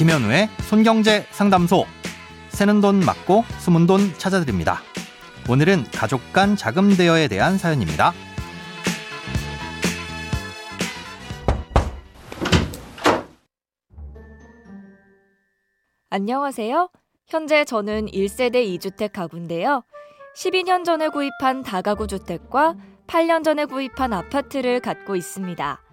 김현우의 손경제 상담소. 새는 돈 맞고 숨은 돈 찾아드립니다. 오늘은 가족 간 자금 대여에 대한 사연입니다. 안녕하세요. 현재 저는 1세대 2주택 가구인데요. 12년 전에 구입한 다가구 주택과 8년 전에 구입한 아파트를 갖고 있습니다.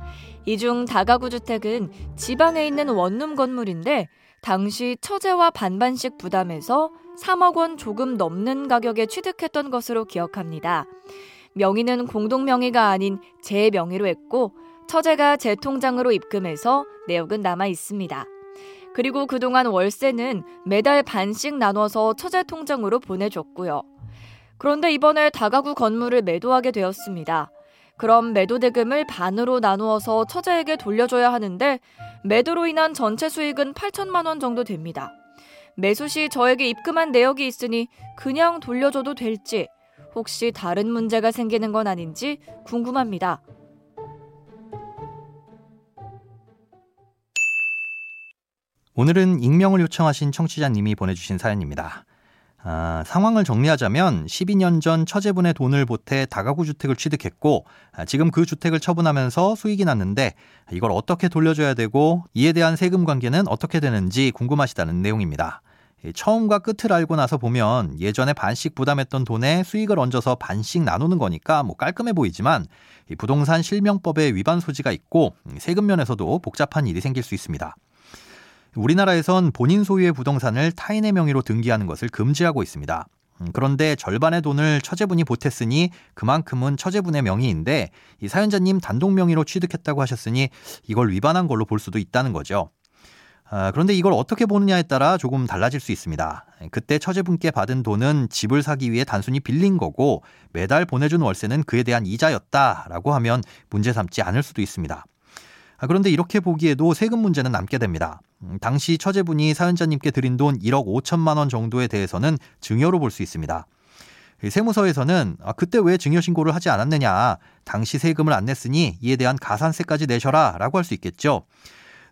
이 중 다가구 주택은 지방에 있는 원룸 건물인데 당시 처제와 반반씩 부담해서 3억 원 조금 넘는 가격에 취득했던 것으로 기억합니다. 명의는 공동 명의가 아닌 제 명의로 했고 처제가 제 통장으로 입금해서 내역은 남아 있습니다. 그리고 그동안 월세는 매달 반씩 나눠서 처제 통장으로 보내줬고요. 그런데 이번에 다가구 건물을 매도하게 되었습니다. 그럼 매도 대금을 반으로 나누어서 처제에게 돌려줘야 하는데 매도로 인한 전체 수익은 8천만 원 정도 됩니다. 매수 시 저에게 입금한 내역이 있으니 그냥 돌려줘도 될지 혹시 다른 문제가 생기는 건 아닌지 궁금합니다. 오늘은 익명을 요청하신 청취자님이 보내주신 사연입니다. 아, 상황을 정리하자면 12년 전 처제분의 돈을 보태 다가구 주택을 취득했고 아, 지금 그 주택을 처분하면서 수익이 났는데 이걸 어떻게 돌려줘야 되고 이에 대한 세금 관계는 어떻게 되는지 궁금하시다는 내용입니다. 처음과 끝을 알고 나서 보면 예전에 반씩 부담했던 돈에 수익을 얹어서 반씩 나누는 거니까 뭐 깔끔해 보이지만 부동산 실명법에 위반 소지가 있고 세금 면에서도 복잡한 일이 생길 수 있습니다. 우리나라에선 본인 소유의 부동산을 타인의 명의로 등기하는 것을 금지하고 있습니다. 음, 그런데 절반의 돈을 처제분이 보탰으니 그만큼은 처제분의 명의인데 이 사연자님 단독 명의로 취득했다고 하셨으니 이걸 위반한 걸로 볼 수도 있다는 거죠. 아, 그런데 이걸 어떻게 보느냐에 따라 조금 달라질 수 있습니다. 그때 처제분께 받은 돈은 집을 사기 위해 단순히 빌린 거고 매달 보내준 월세는 그에 대한 이자였다라고 하면 문제 삼지 않을 수도 있습니다. 아, 그런데 이렇게 보기에도 세금 문제는 남게 됩니다. 음, 당시 처제분이 사연자님께 드린 돈 1억 5천만 원 정도에 대해서는 증여로 볼 수 있습니다. 세무서에서는 아, 그때 왜 증여 신고를 하지 않았느냐, 당시 세금을 안 냈으니 이에 대한 가산세까지 내셔라 라고 할 수 있겠죠.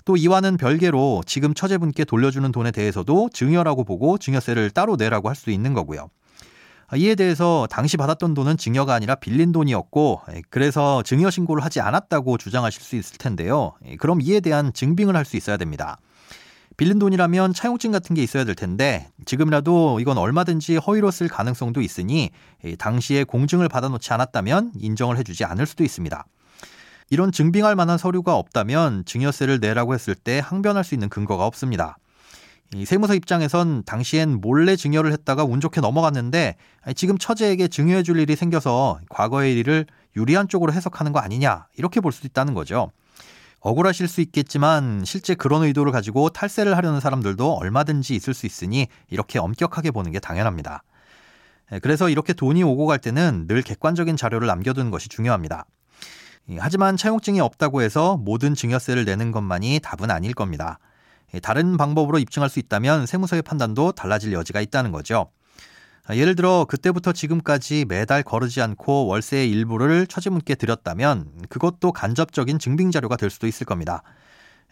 또 이와는 별개로 지금 처제분께 돌려주는 돈에 대해서도 증여라고 보고 증여세를 따로 내라고 할 수 있는 거고요. 아, 이에 대해서 당시 받았던 돈은 증여가 아니라 빌린 돈이었고 그래서 증여 신고를 하지 않았다고 주장하실 수 있을 텐데요. 그럼 이에 대한 증빙을 할 수 있어야 됩니다. 빌린 돈이라면 차용증 같은 게 있어야 될 텐데 지금이라도 이건 얼마든지 허위로 쓸 가능성도 있으니 당시에 공증을 받아놓지 않았다면 인정을 해주지 않을 수도 있습니다. 이런 증빙할 만한 서류가 없다면 증여세를 내라고 했을 때 항변할 수 있는 근거가 없습니다. 세무서 입장에선 당시엔 몰래 증여를 했다가 운 좋게 넘어갔는데 지금 처제에게 증여해 줄 일이 생겨서 과거의 일을 유리한 쪽으로 해석하는 거 아니냐 이렇게 볼 수도 있다는 거죠. 억울하실 수 있겠지만 실제 그런 의도를 가지고 탈세를 하려는 사람들도 얼마든지 있을 수 있으니 이렇게 엄격하게 보는 게 당연합니다. 예, 그래서 이렇게 돈이 오고 갈 때는 늘 객관적인 자료를 남겨두는 것이 중요합니다. 하지만 차용증이 없다고 해서 모든 증여세를 내는 것만이 답은 아닐 겁니다. 다른 방법으로 입증할 수 있다면 세무서의 판단도 달라질 여지가 있다는 거죠. 아, 예를 들어 그때부터 지금까지 매달 거르지 않고 월세의 일부를 처지문께 드렸다면 그것도 간접적인 증빙 자료가 될 수도 있을 겁니다.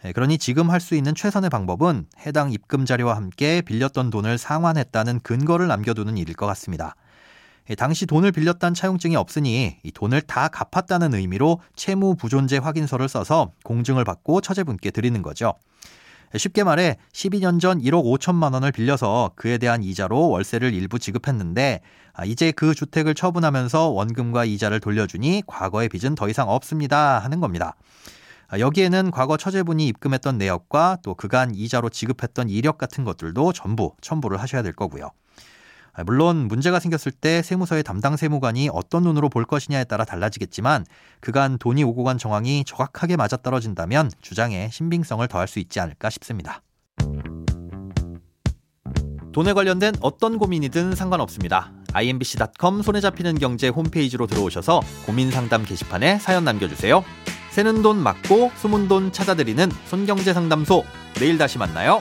예, 그러니 지금 할 수 있는 최선의 방법은 해당 입금 자료와 함께 빌렸던 돈을 상환했다는 근거를 남겨두는 일일 것 같습니다. 예, 당시 돈을 빌렸다는 차용증이 없으니 이 돈을 다 갚았다는 의미로 채무 부존재 확인서를 써서 공증을 받고 처제분께 드리는 거죠. 쉽게 말해 12년 전 1억 5천만 원을 빌려서 그에 대한 이자로 월세를 일부 지급했는데 아, 이제 그 주택을 처분하면서 원금과 이자를 돌려주니 과거의 빚은 더 이상 없습니다 하는 겁니다. 아, 여기에는 과거 처제분이 입금했던 내역과 또 그간 이자로 지급했던 이력 같은 것들도 전부 첨부를 하셔야 될 거고요. 아, 물론 문제가 생겼을 때 세무서의 담당 세무관이 어떤 눈으로 볼 것이냐에 따라 달라지겠지만 그간 돈이 오고 간 정황이 정확하게 맞아떨어진다면 주장에 신빙성을 더할 수 있지 않을까 싶습니다. 돈에 관련된 어떤 고민이든 상관없습니다. imbc.com 손에 잡히는 경제 홈페이지로 들어오셔서 고민 상담 게시판에 사연 남겨주세요. 새는 돈 맞고 숨은 돈 찾아드리는 손경제 상담소. 내일 다시 만나요.